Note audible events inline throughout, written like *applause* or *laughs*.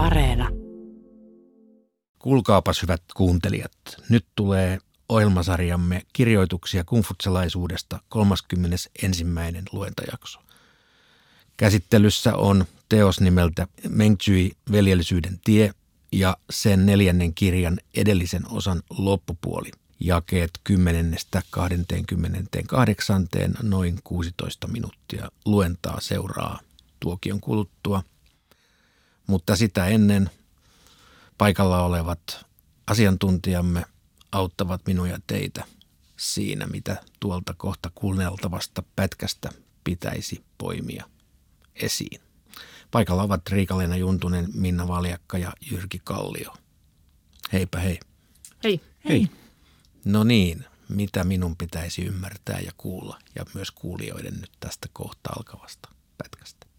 Areena. Kuulkaapas hyvät kuuntelijat, nyt tulee ohjelmasarjamme kirjoituksia kungfutselaisuudesta 31. luentajakso. Käsittelyssä on teos nimeltä Mengchui veljellisyyden tie ja sen neljännen kirjan edellisen osan loppupuoli. Jakeet 10. 28. noin 16 minuuttia luentaa seuraa tuokion kuluttua. Mutta sitä ennen paikalla olevat asiantuntijamme auttavat minua ja teitä siinä, mitä tuolta kohta kuunneltavasta pätkästä pitäisi poimia esiin. Paikalla ovat Riika-Leena Juntunen, Minna Valjakka ja Jyrki Kallio. Heipä hei. Hei. Hei. No niin, mitä minun pitäisi ymmärtää ja kuulla ja myös kuulijoiden nyt tästä kohta alkavasta pätkästä?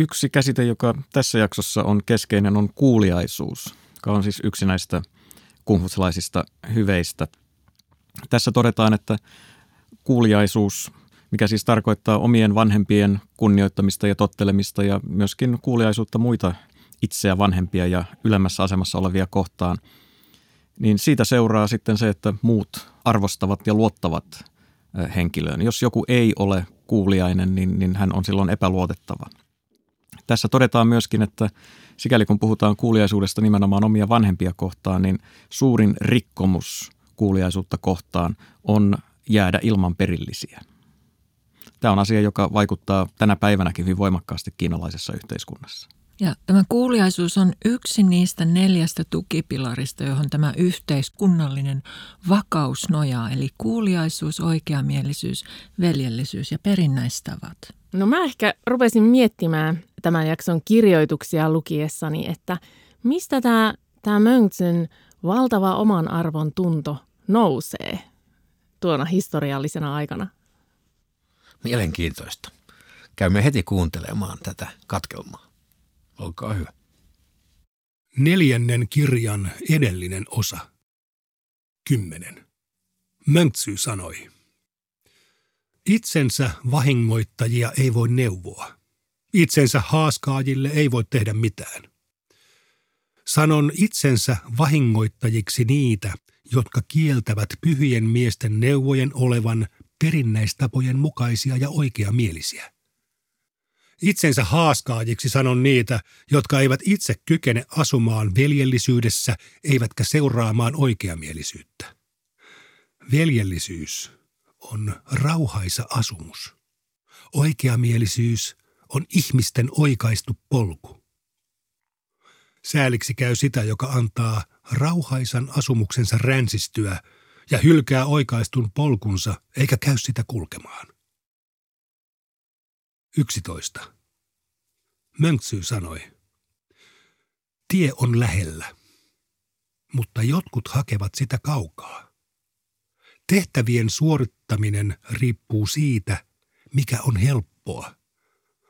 Yksi käsite, joka tässä jaksossa on keskeinen, on kuuliaisuus, joka on siis yksi näistä kungfutsalaisista hyveistä. Tässä todetaan, että kuuliaisuus, mikä siis tarkoittaa omien vanhempien kunnioittamista ja tottelemista ja myöskin kuuliaisuutta muita itseä vanhempia ja ylemmässä asemassa olevia kohtaan, niin siitä seuraa sitten se, että muut arvostavat ja luottavat henkilöön. Jos joku ei ole kuuliainen, niin, niin hän on silloin epäluotettava. Tässä todetaan myöskin, että sikäli kun puhutaan kuuliaisuudesta nimenomaan omia vanhempia kohtaan, niin suurin rikkomus kuuliaisuutta kohtaan on jäädä ilman perillisiä. Tämä on asia, joka vaikuttaa tänä päivänäkin hyvin voimakkaasti kiinalaisessa yhteiskunnassa. Ja tämä kuuliaisuus on yksi niistä neljästä tukipilarista, johon tämä yhteiskunnallinen vakaus nojaa. Eli kuuliaisuus, oikeamielisyys, veljellisyys ja perinnäistavat. No mä ehkä rupesin miettimään tämän jakson kirjoituksia lukiessani, että mistä tämä, tämä Mönksyn valtava oman arvon tunto nousee tuona historiallisena aikana. Mielenkiintoista. Käymme heti kuuntelemaan tätä katkelmaa. Olkaa hyvä. Neljännen kirjan edellinen osa. Kymmenen. Möntsy sanoi. Itsensä vahingoittajia ei voi neuvoa. Itsensä haaskaajille ei voi tehdä mitään. Sanon itsensä vahingoittajiksi niitä, jotka kieltävät pyhien miesten neuvojen olevan perinnäistapojen mukaisia ja oikeamielisiä. Itsensä haaskaajiksi sanon niitä, jotka eivät itse kykene asumaan veljellisyydessä eivätkä seuraamaan oikeamielisyyttä. Veljellisyys on rauhaisa asumus. Oikeamielisyys on ihmisten oikaistu polku. Sääliksi käy sitä, joka antaa rauhaisan asumuksensa ränsistyä ja hylkää oikaistun polkunsa eikä käy sitä kulkemaan. 11. Mönksy sanoi, tie on lähellä, mutta jotkut hakevat sitä kaukaa. Tehtävien suorittaminen riippuu siitä, mikä on helppoa,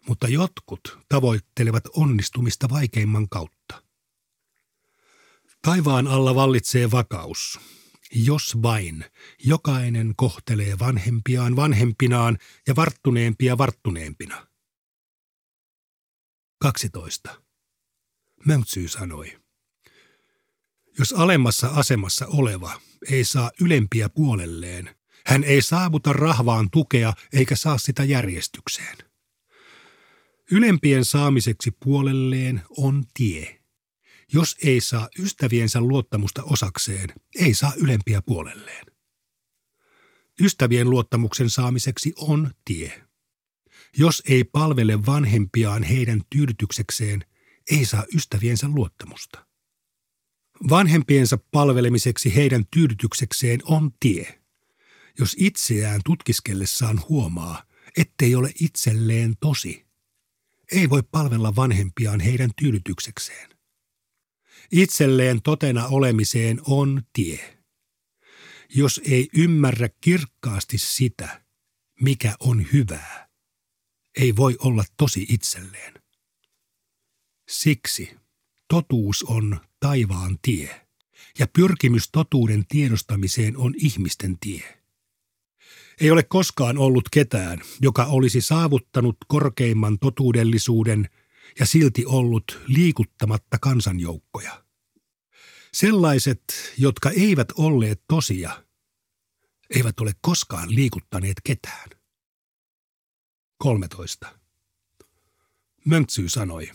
mutta jotkut tavoittelevat onnistumista vaikeimman kautta. Taivaan alla vallitsee vakaus, jos vain jokainen kohtelee vanhempiaan vanhempinaan ja varttuneempia varttuneempina. 12. Möntsy sanoi. Jos alemmassa asemassa oleva ei saa ylempiä puolelleen, hän ei saavuta rahvaan tukea eikä saa sitä järjestykseen. Ylempien saamiseksi puolelleen on tie – jos ei saa ystäviensä luottamusta osakseen, ei saa ylempiä puolelleen. Ystävien luottamuksen saamiseksi on tie. Jos ei palvele vanhempiaan heidän tyydytyksekseen, ei saa ystäviensä luottamusta. Vanhempiensa palvelemiseksi heidän tyydytyksekseen on tie. Jos itseään tutkiskellessaan huomaa, ettei ole itselleen tosi, ei voi palvella vanhempiaan heidän tyydytyksekseen. Itselleen totena olemiseen on tie. Jos ei ymmärrä kirkkaasti sitä, mikä on hyvää, ei voi olla tosi itselleen. Siksi totuus on taivaan tie, ja pyrkimys totuuden tiedostamiseen on ihmisten tie. Ei ole koskaan ollut ketään, joka olisi saavuttanut korkeimman totuudellisuuden ja silti ollut liikuttamatta kansanjoukkoja. Sellaiset, jotka eivät olleet tosia, eivät ole koskaan liikuttaneet ketään. 13. Mönksy sanoi.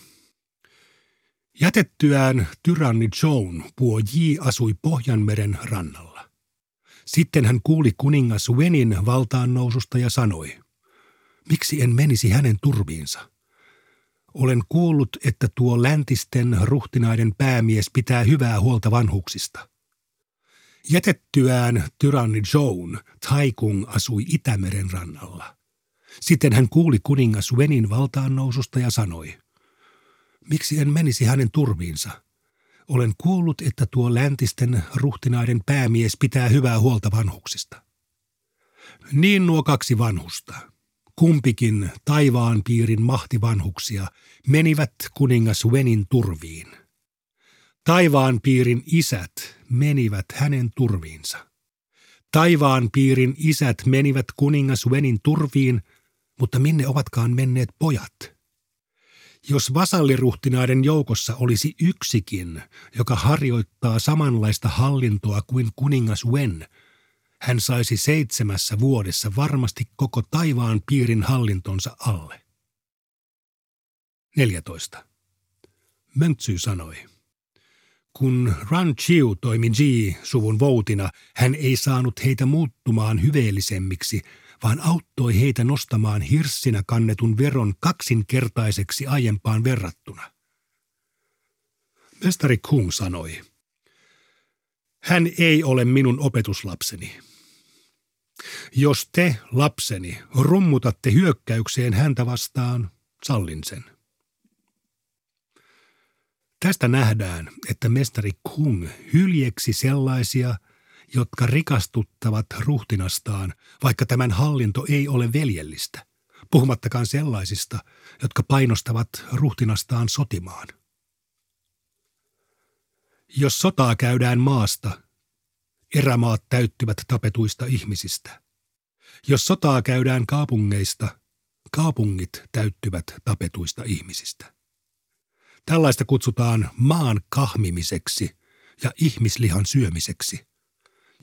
Jätettyään tyranni Joan puo J asui Pohjanmeren rannalla. Sitten hän kuuli kuningas Wenin valtaan noususta ja sanoi, miksi en menisi hänen turviinsa? Olen kuullut, että tuo läntisten ruhtinaiden päämies pitää hyvää huolta vanhuksista. Jätettyään tyranni Joan, Taikung asui Itämeren rannalla. Sitten hän kuuli kuningas Wenin valtaan noususta ja sanoi, miksi en menisi hänen turviinsa? Olen kuullut, että tuo läntisten ruhtinaiden päämies pitää hyvää huolta vanhuksista. Niin nuo kaksi vanhusta, kumpikin taivaan piirin mahtivanhuksia, menivät kuningas Wenin turviin. Taivaan piirin isät menivät hänen turviinsa. Taivaan piirin isät menivät kuningas Wenin turviin, mutta minne ovatkaan menneet pojat? Jos vasalliruhtinaiden joukossa olisi yksikin, joka harjoittaa samanlaista hallintoa kuin kuningas Wen, hän saisi seitsemässä vuodessa varmasti koko taivaan piirin hallintonsa alle. 14. Möntsy sanoi. Kun Ran Chiu toimi Ji-suvun voutina, hän ei saanut heitä muuttumaan hyveellisemmiksi – vaan auttoi heitä nostamaan hirssinä kannetun veron kaksinkertaiseksi aiempaan verrattuna. Mestari Kung sanoi, hän ei ole minun opetuslapseni. Jos te, lapseni, rummutatte hyökkäykseen häntä vastaan, sallin sen. Tästä nähdään, että mestari Kung hyljeksi sellaisia, jotka rikastuttavat ruhtinastaan, vaikka tämän hallinto ei ole veljellistä, puhumattakaan sellaisista, jotka painostavat ruhtinastaan sotimaan. Jos sotaa käydään maasta, erämaat täyttyvät tapetuista ihmisistä. Jos sotaa käydään kaupungeista, kaupungit täyttyvät tapetuista ihmisistä. Tällaista kutsutaan maan kahmimiseksi ja ihmislihan syömiseksi –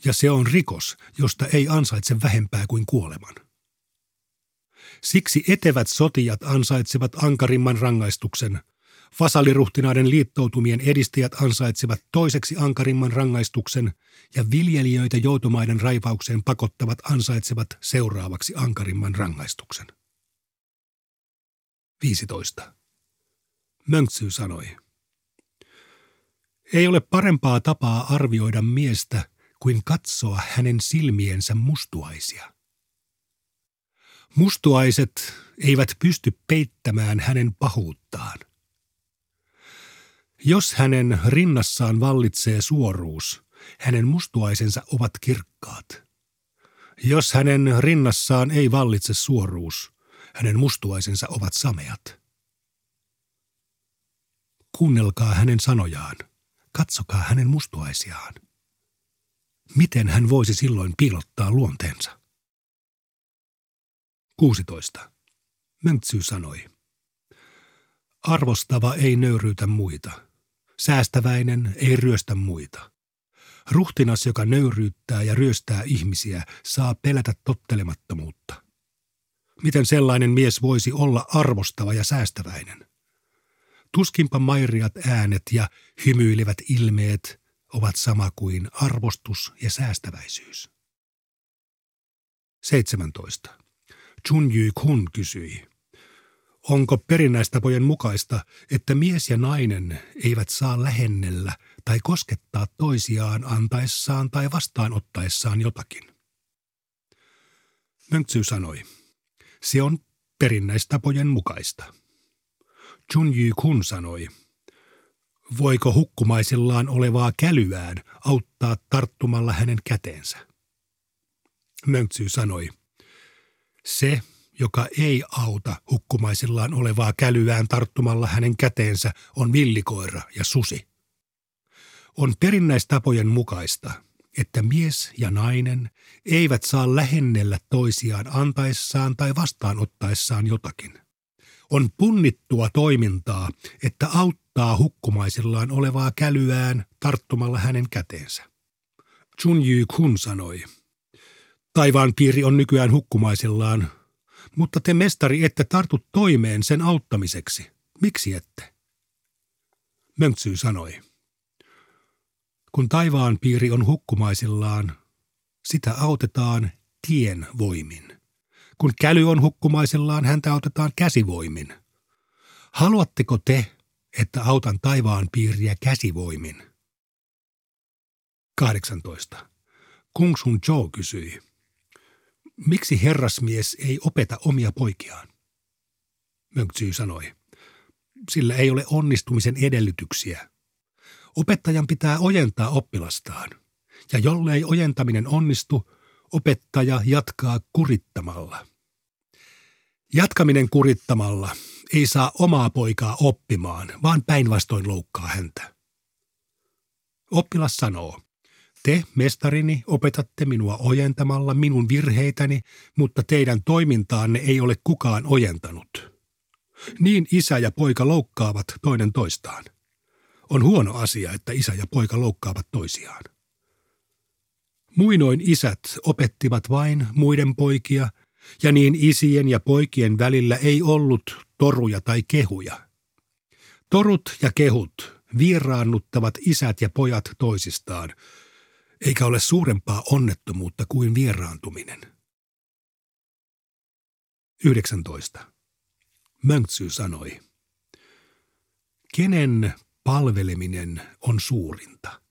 ja se on rikos, josta ei ansaitse vähempää kuin kuoleman. Siksi etevät sotijat ansaitsevat ankarimman rangaistuksen. Fasaliruhtinaiden liittoutumien edistäjät ansaitsevat toiseksi ankarimman rangaistuksen ja viljelijöitä joutomaiden raivaukseen pakottavat ansaitsevat seuraavaksi ankarimman rangaistuksen. 15. Mönksy sanoi. Ei ole parempaa tapaa arvioida miestä kuin katsoa hänen silmiensä mustuaisia. Mustuaiset eivät pysty peittämään hänen pahuuttaan. Jos hänen rinnassaan vallitsee suoruus, hänen mustuaisensa ovat kirkkaat. Jos hänen rinnassaan ei vallitse suoruus, hänen mustuaisensa ovat sameat. Kuunnelkaa hänen sanojaan, katsokaa hänen mustuaisiaan miten hän voisi silloin piilottaa luonteensa? 16. Möntsy sanoi. Arvostava ei nöyryytä muita. Säästäväinen ei ryöstä muita. Ruhtinas, joka nöyryyttää ja ryöstää ihmisiä, saa pelätä tottelemattomuutta. Miten sellainen mies voisi olla arvostava ja säästäväinen? Tuskinpa mairiat äänet ja hymyilevät ilmeet ovat sama kuin arvostus ja säästäväisyys. 17. Chun Yu Kun kysyi, onko perinnäistapojen mukaista, että mies ja nainen eivät saa lähennellä tai koskettaa toisiaan antaessaan tai vastaanottaessaan jotakin? Mönksy sanoi, se on perinnäistapojen mukaista. Chun Yu Kun sanoi, voiko hukkumaisillaan olevaa kälyään auttaa tarttumalla hänen käteensä. Mönksy sanoi, se, joka ei auta hukkumaisillaan olevaa kälyään tarttumalla hänen käteensä, on villikoira ja susi. On perinnäistapojen mukaista, että mies ja nainen eivät saa lähennellä toisiaan antaessaan tai vastaanottaessaan jotakin. On punnittua toimintaa, että auttaa hukkumaisillaan olevaa kälyään tarttumalla hänen käteensä. Chun Yu Kun sanoi, taivaan piiri on nykyään hukkumaisillaan, mutta te mestari ette tartu toimeen sen auttamiseksi. Miksi ette? Mönksy sanoi, kun taivaan piiri on hukkumaisillaan, sitä autetaan tien voimin. Kun käly on hukkumaisellaan, häntä autetaan käsivoimin. Haluatteko te, että autan taivaan piiriä käsivoimin? 18. Kung Sun Joe kysyi, miksi herrasmies ei opeta omia poikiaan? Mönksy sanoi, sillä ei ole onnistumisen edellytyksiä. Opettajan pitää ojentaa oppilastaan, ja jollei ojentaminen onnistu, opettaja jatkaa kurittamalla. Jatkaminen kurittamalla ei saa omaa poikaa oppimaan, vaan päinvastoin loukkaa häntä. Oppilas sanoo, te, mestarini, opetatte minua ojentamalla minun virheitäni, mutta teidän toimintaanne ei ole kukaan ojentanut. Niin isä ja poika loukkaavat toinen toistaan. On huono asia, että isä ja poika loukkaavat toisiaan. Muinoin isät opettivat vain muiden poikia, ja niin isien ja poikien välillä ei ollut toruja tai kehuja. Torut ja kehut vieraannuttavat isät ja pojat toisistaan, eikä ole suurempaa onnettomuutta kuin vieraantuminen. 19. Mönksy sanoi, kenen palveleminen on suurinta?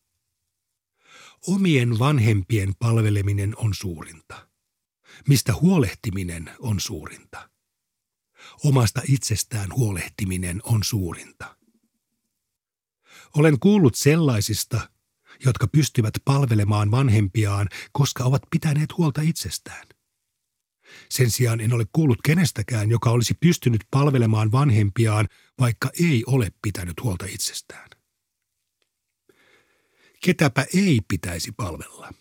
Omien vanhempien palveleminen on suurinta. Mistä huolehtiminen on suurinta? Omasta itsestään huolehtiminen on suurinta. Olen kuullut sellaisista, jotka pystyvät palvelemaan vanhempiaan, koska ovat pitäneet huolta itsestään. Sen sijaan en ole kuullut kenestäkään, joka olisi pystynyt palvelemaan vanhempiaan, vaikka ei ole pitänyt huolta itsestään. Ketäpä ei pitäisi palvella?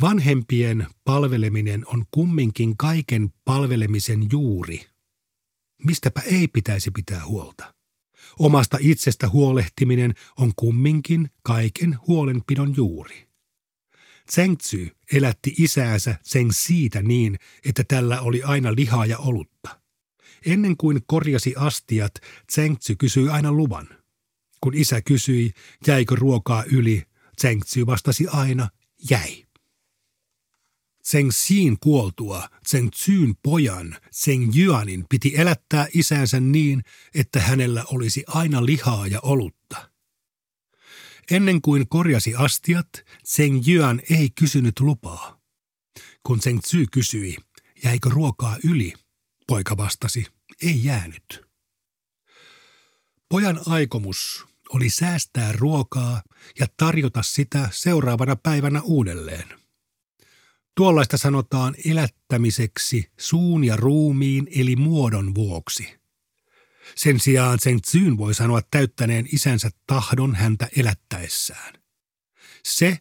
Vanhempien palveleminen on kumminkin kaiken palvelemisen juuri. Mistäpä ei pitäisi pitää huolta? Omasta itsestä huolehtiminen on kumminkin kaiken huolenpidon juuri. Tsengtsy elätti isäänsä sen siitä niin, että tällä oli aina lihaa ja olutta. Ennen kuin korjasi astiat, Tsengtsy kysyi aina luvan. Kun isä kysyi, jäikö ruokaa yli, Tsengtsy vastasi aina, jäi. Zheng Xin kuoltua Zheng Zyn pojan Zheng Yuanin piti elättää isänsä niin, että hänellä olisi aina lihaa ja olutta. Ennen kuin korjasi astiat, Zheng Yuan ei kysynyt lupaa. Kun Zheng Zy kysyi, jäikö ruokaa yli, poika vastasi, ei jäänyt. Pojan aikomus oli säästää ruokaa ja tarjota sitä seuraavana päivänä uudelleen – Tuollaista sanotaan elättämiseksi suun ja ruumiin eli muodon vuoksi. Sen sijaan sen syyn voi sanoa täyttäneen isänsä tahdon häntä elättäessään. Se,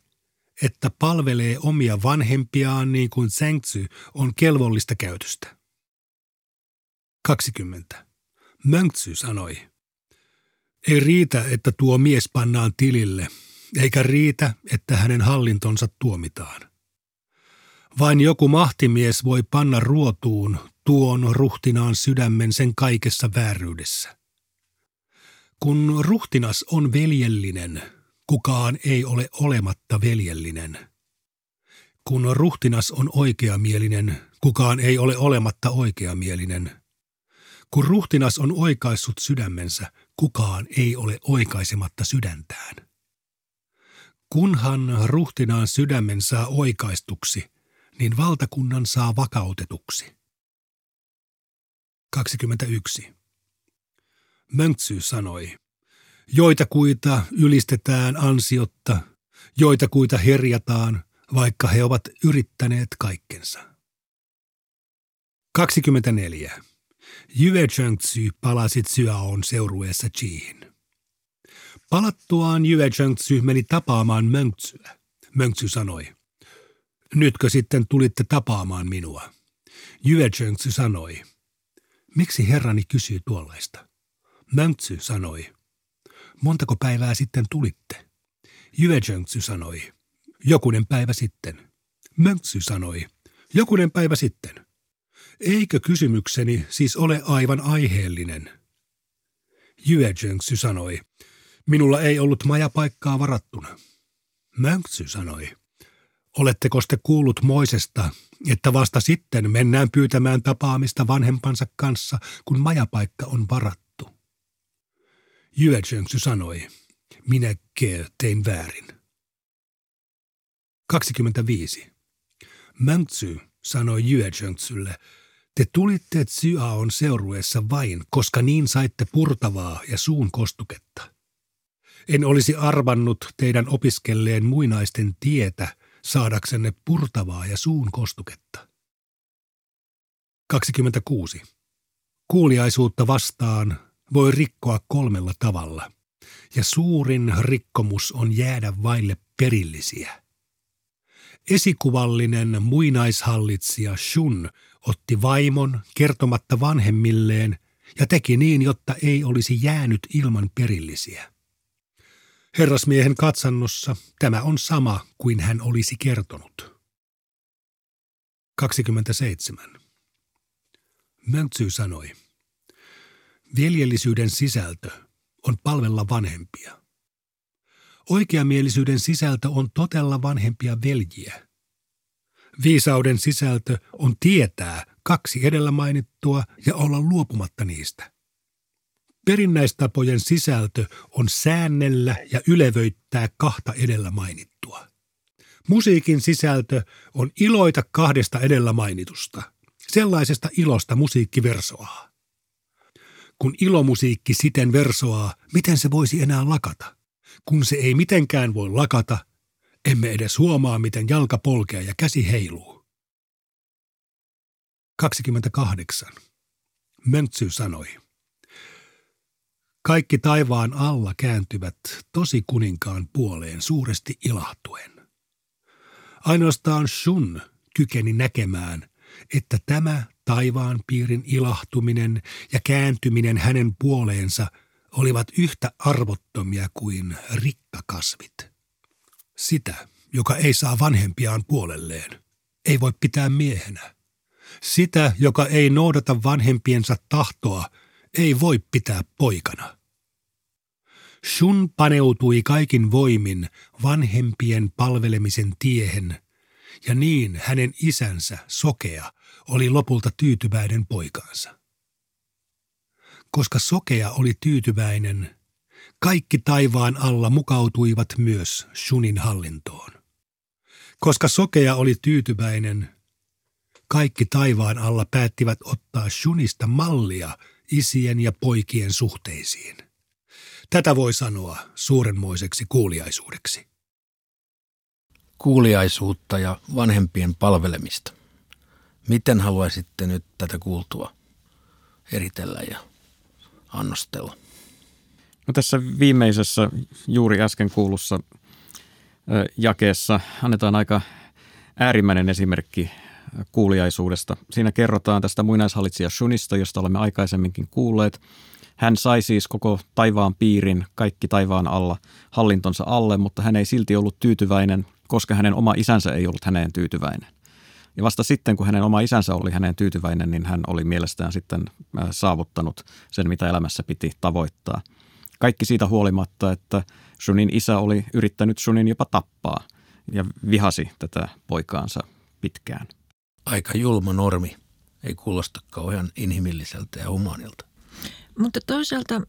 että palvelee omia vanhempiaan niin kuin Zengtsy, on kelvollista käytöstä. 20. Mönksy sanoi, ei riitä, että tuo mies pannaan tilille, eikä riitä, että hänen hallintonsa tuomitaan. Vain joku mahtimies voi panna ruotuun tuon ruhtinaan sydämen sen kaikessa vääryydessä. Kun ruhtinas on veljellinen, kukaan ei ole olematta veljellinen. Kun ruhtinas on oikeamielinen, kukaan ei ole olematta oikeamielinen. Kun ruhtinas on oikaissut sydämensä, kukaan ei ole oikaisematta sydäntään. Kunhan ruhtinaan sydämen saa oikaistuksi, niin valtakunnan saa vakautetuksi. 21. Mönksy sanoi, joita kuita ylistetään ansiotta, joita kuita herjataan, vaikka he ovat yrittäneet kaikkensa. 24. Jyve Zhengzhi palasi Zyäon seurueessa Chiin. Palattuaan Jyve Zhengzhi meni tapaamaan Mönksyä. Mönksy sanoi, Nytkö sitten tulitte tapaamaan minua? Jyetsönksy sanoi. Miksi herrani kysyy tuollaista? Möntsy sanoi, montako päivää sitten tulitte? Jyejöntsy sanoi, jokunen päivä sitten. Möntsy sanoi, jokunen päivä sitten. Eikö kysymykseni siis ole aivan aiheellinen? Jyejönksy sanoi, minulla ei ollut majapaikkaa varattuna. Mönksy sanoi, oletteko te kuullut Moisesta, että vasta sitten mennään pyytämään tapaamista vanhempansa kanssa, kun majapaikka on varattu? Jyejönksy sanoi, minä tein väärin. 25. Mönksy sanoi Jyejönksylle, te tulitte Tsyaon seurueessa vain, koska niin saitte purtavaa ja suun kostuketta. En olisi arvannut teidän opiskelleen muinaisten tietä saadaksenne purtavaa ja suun kostuketta. 26. Kuuliaisuutta vastaan voi rikkoa kolmella tavalla, ja suurin rikkomus on jäädä vaille perillisiä. Esikuvallinen muinaishallitsija Shun otti vaimon kertomatta vanhemmilleen ja teki niin, jotta ei olisi jäänyt ilman perillisiä. Herrasmiehen katsannossa tämä on sama kuin hän olisi kertonut. 27. Möntsy sanoi, veljellisyyden sisältö on palvella vanhempia. Oikeamielisyyden sisältö on totella vanhempia veljiä. Viisauden sisältö on tietää kaksi edellä mainittua ja olla luopumatta niistä. Perinnäistapojen sisältö on säännellä ja ylevöittää kahta edellä mainittua. Musiikin sisältö on iloita kahdesta edellä mainitusta. Sellaisesta ilosta musiikki versoaa. Kun ilomusiikki siten versoaa, miten se voisi enää lakata? Kun se ei mitenkään voi lakata, emme edes huomaa, miten jalka polkee ja käsi heiluu. 28. Möntsy sanoi. Kaikki taivaan alla kääntyvät tosi kuninkaan puoleen suuresti ilahtuen. Ainoastaan Shun kykeni näkemään, että tämä taivaan piirin ilahtuminen ja kääntyminen hänen puoleensa olivat yhtä arvottomia kuin rikkakasvit. Sitä, joka ei saa vanhempiaan puolelleen, ei voi pitää miehenä. Sitä, joka ei noudata vanhempiensa tahtoa – ei voi pitää poikana. Shun paneutui kaikin voimin vanhempien palvelemisen tiehen, ja niin hänen isänsä, Sokea, oli lopulta tyytyväinen poikaansa. Koska Sokea oli tyytyväinen, kaikki taivaan alla mukautuivat myös Shunin hallintoon. Koska Sokea oli tyytyväinen, kaikki taivaan alla päättivät ottaa Shunista mallia – isien ja poikien suhteisiin. Tätä voi sanoa suurenmoiseksi kuuliaisuudeksi. Kuuliaisuutta ja vanhempien palvelemista. Miten haluaisitte nyt tätä kuultua eritellä ja annostella? No tässä viimeisessä juuri äsken kuulussa jakeessa annetaan aika äärimmäinen esimerkki kuuliaisuudesta. Siinä kerrotaan tästä muinaishallitsija Shunista, josta olemme aikaisemminkin kuulleet. Hän sai siis koko taivaan piirin, kaikki taivaan alla, hallintonsa alle, mutta hän ei silti ollut tyytyväinen, koska hänen oma isänsä ei ollut häneen tyytyväinen. Ja vasta sitten, kun hänen oma isänsä oli häneen tyytyväinen, niin hän oli mielestään sitten äh, saavuttanut sen, mitä elämässä piti tavoittaa. Kaikki siitä huolimatta, että Shunin isä oli yrittänyt Shunin jopa tappaa ja vihasi tätä poikaansa pitkään aika julma normi. Ei kuulosta kauhean inhimilliseltä ja humanilta. Mutta toisaalta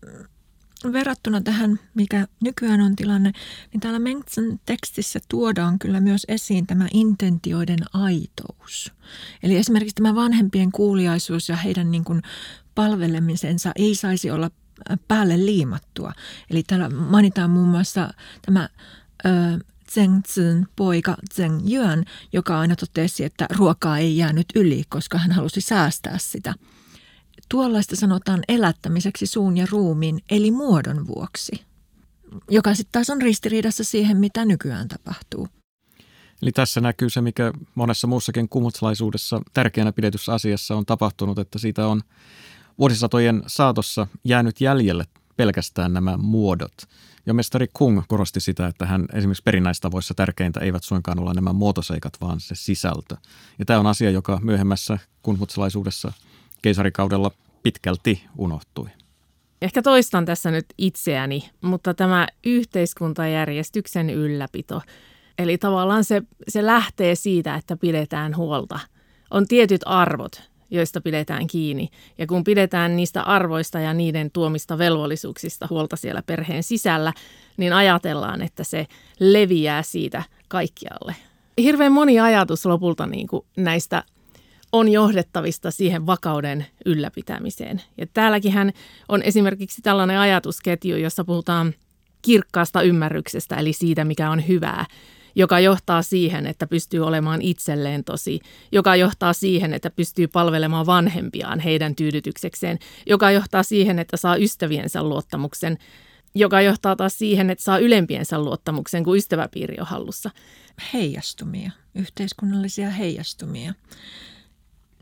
verrattuna tähän, mikä nykyään on tilanne, niin täällä Mengtsen tekstissä tuodaan kyllä myös esiin tämä intentioiden aitous. Eli esimerkiksi tämä vanhempien kuuliaisuus ja heidän niin kuin palvelemisensa ei saisi olla päälle liimattua. Eli täällä mainitaan muun muassa tämä ö, Zheng Zin poika Zheng Yuan, joka aina totesi, että ruokaa ei jäänyt yli, koska hän halusi säästää sitä. Tuollaista sanotaan elättämiseksi suun ja ruumiin, eli muodon vuoksi, joka sitten taas on ristiriidassa siihen, mitä nykyään tapahtuu. Eli tässä näkyy se, mikä monessa muussakin kumutslaisuudessa tärkeänä pidetyssä asiassa on tapahtunut, että siitä on vuosisatojen saatossa jäänyt jäljelle pelkästään nämä muodot. Ja mestari Kung korosti sitä, että hän esimerkiksi perinnäistavoissa tärkeintä eivät suinkaan olla nämä muotoseikat, vaan se sisältö. Ja tämä on asia, joka myöhemmässä kunhutsalaisuudessa keisarikaudella pitkälti unohtui. Ehkä toistan tässä nyt itseäni, mutta tämä yhteiskuntajärjestyksen ylläpito, eli tavallaan se, se lähtee siitä, että pidetään huolta. On tietyt arvot, joista pidetään kiinni. Ja kun pidetään niistä arvoista ja niiden tuomista velvollisuuksista huolta siellä perheen sisällä, niin ajatellaan, että se leviää siitä kaikkialle. Hirveän moni ajatus lopulta niin kuin näistä on johdettavista siihen vakauden ylläpitämiseen. Ja täälläkin on esimerkiksi tällainen ajatusketju, jossa puhutaan kirkkaasta ymmärryksestä, eli siitä, mikä on hyvää, joka johtaa siihen, että pystyy olemaan itselleen tosi, joka johtaa siihen, että pystyy palvelemaan vanhempiaan heidän tyydytyksekseen, joka johtaa siihen, että saa ystäviensä luottamuksen, joka johtaa taas siihen, että saa ylempiensä luottamuksen, kun ystäväpiiri on hallussa. Heijastumia, yhteiskunnallisia heijastumia.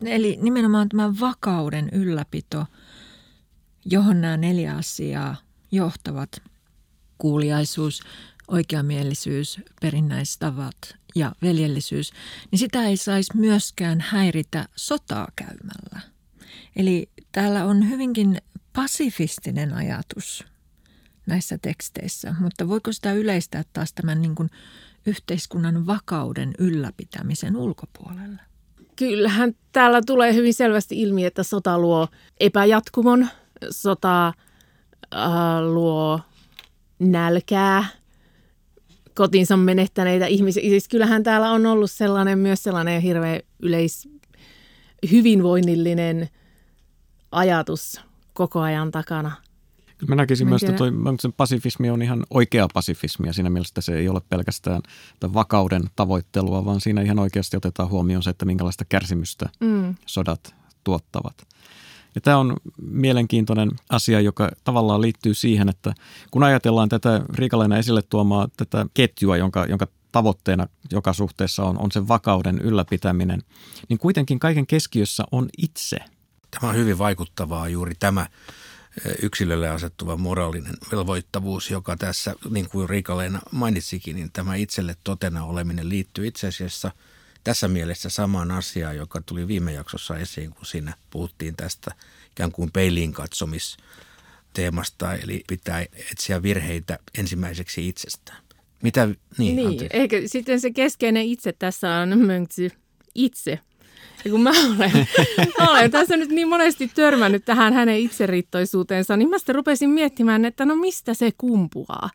Eli nimenomaan tämä vakauden ylläpito, johon nämä neljä asiaa johtavat, kuuliaisuus, oikeamielisyys, perinnäistavat ja veljellisyys, niin sitä ei saisi myöskään häiritä sotaa käymällä. Eli täällä on hyvinkin pasifistinen ajatus näissä teksteissä, mutta voiko sitä yleistää taas tämän niin kuin yhteiskunnan vakauden ylläpitämisen ulkopuolelle? Kyllähän täällä tulee hyvin selvästi ilmi, että sota luo epäjatkumon, sota äh, luo nälkää, kotinsa menettäneitä ihmisiä. Siis kyllähän täällä on ollut sellainen myös sellainen hirveän yleis hyvinvoinnillinen ajatus koko ajan takana. Mä näkisin Mä myös, että toi, sen pasifismi on ihan oikea pasifismi ja siinä mielessä se ei ole pelkästään vakauden tavoittelua, vaan siinä ihan oikeasti otetaan huomioon se, että minkälaista kärsimystä mm. sodat tuottavat. Ja tämä on mielenkiintoinen asia, joka tavallaan liittyy siihen, että kun ajatellaan tätä Riikaleena esille tuomaa tätä ketjua, jonka, jonka tavoitteena joka suhteessa on, on sen vakauden ylläpitäminen, niin kuitenkin kaiken keskiössä on itse. Tämä on hyvin vaikuttavaa juuri tämä yksilölle asettuva moraalinen velvoittavuus, joka tässä, niin kuin Riikaleena mainitsikin, niin tämä itselle totena oleminen liittyy itse asiassa – tässä mielessä samaan asiaan, joka tuli viime jaksossa esiin, kun siinä puhuttiin tästä ikään kuin peiliin katsomis teemasta, eli pitää etsiä virheitä ensimmäiseksi itsestään. Mitä, niin, niin eikö sitten se keskeinen itse tässä on mönksy itse. Ja kun mä olen, mä olen tässä nyt niin monesti törmännyt tähän hänen itseriittoisuuteensa, niin mä sitten rupesin miettimään, että no mistä se kumpuaa.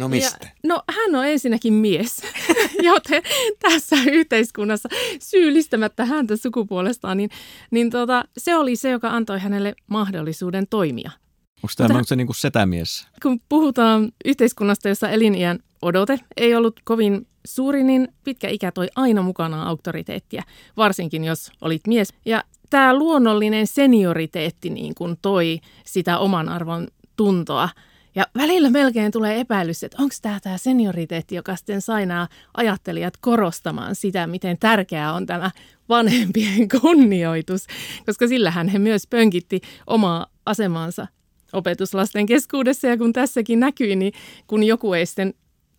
No mistä? Ja, no hän on ensinnäkin mies, *laughs* joten tässä yhteiskunnassa syyllistämättä häntä sukupuolestaan, niin, niin tota, se oli se, joka antoi hänelle mahdollisuuden toimia. Onko tämä Mutta, se niin kuin setämies? Kun puhutaan yhteiskunnasta, jossa eliniän odote ei ollut kovin suuri, niin pitkä ikä toi aina mukanaan auktoriteettia, varsinkin jos olit mies. Ja tämä luonnollinen senioriteetti niin kuin toi sitä oman arvon tuntoa – ja välillä melkein tulee epäilys, että onko tämä tämä senioriteetti, joka sitten sai nämä ajattelijat korostamaan sitä, miten tärkeää on tämä vanhempien *laughs* kunnioitus, koska sillähän he myös pönkitti omaa asemansa opetuslasten keskuudessa ja kun tässäkin näkyi, niin kun joku ei sitten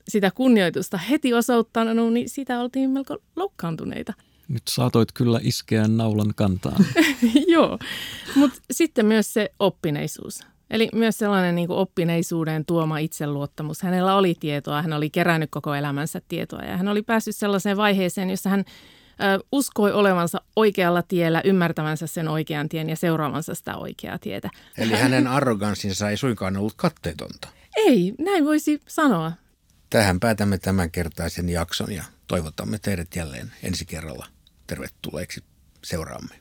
sitä kunnioitusta heti osoittanut, niin sitä oltiin melko loukkaantuneita. Nyt saatoit kyllä iskeä naulan kantaan. *laughs* Joo, mutta sitten myös se oppineisuus. Eli myös sellainen niin oppineisuuden tuoma itseluottamus. Hänellä oli tietoa, hän oli kerännyt koko elämänsä tietoa ja hän oli päässyt sellaiseen vaiheeseen, jossa hän ö, uskoi olevansa oikealla tiellä, ymmärtävänsä sen oikean tien ja seuraavansa sitä oikeaa tietä. Eli hänen arroganssinsa ei suinkaan ollut katteetonta. Ei, näin voisi sanoa. Tähän päätämme tämänkertaisen jakson ja toivotamme teidät jälleen ensi kerralla tervetulleeksi seuraamme.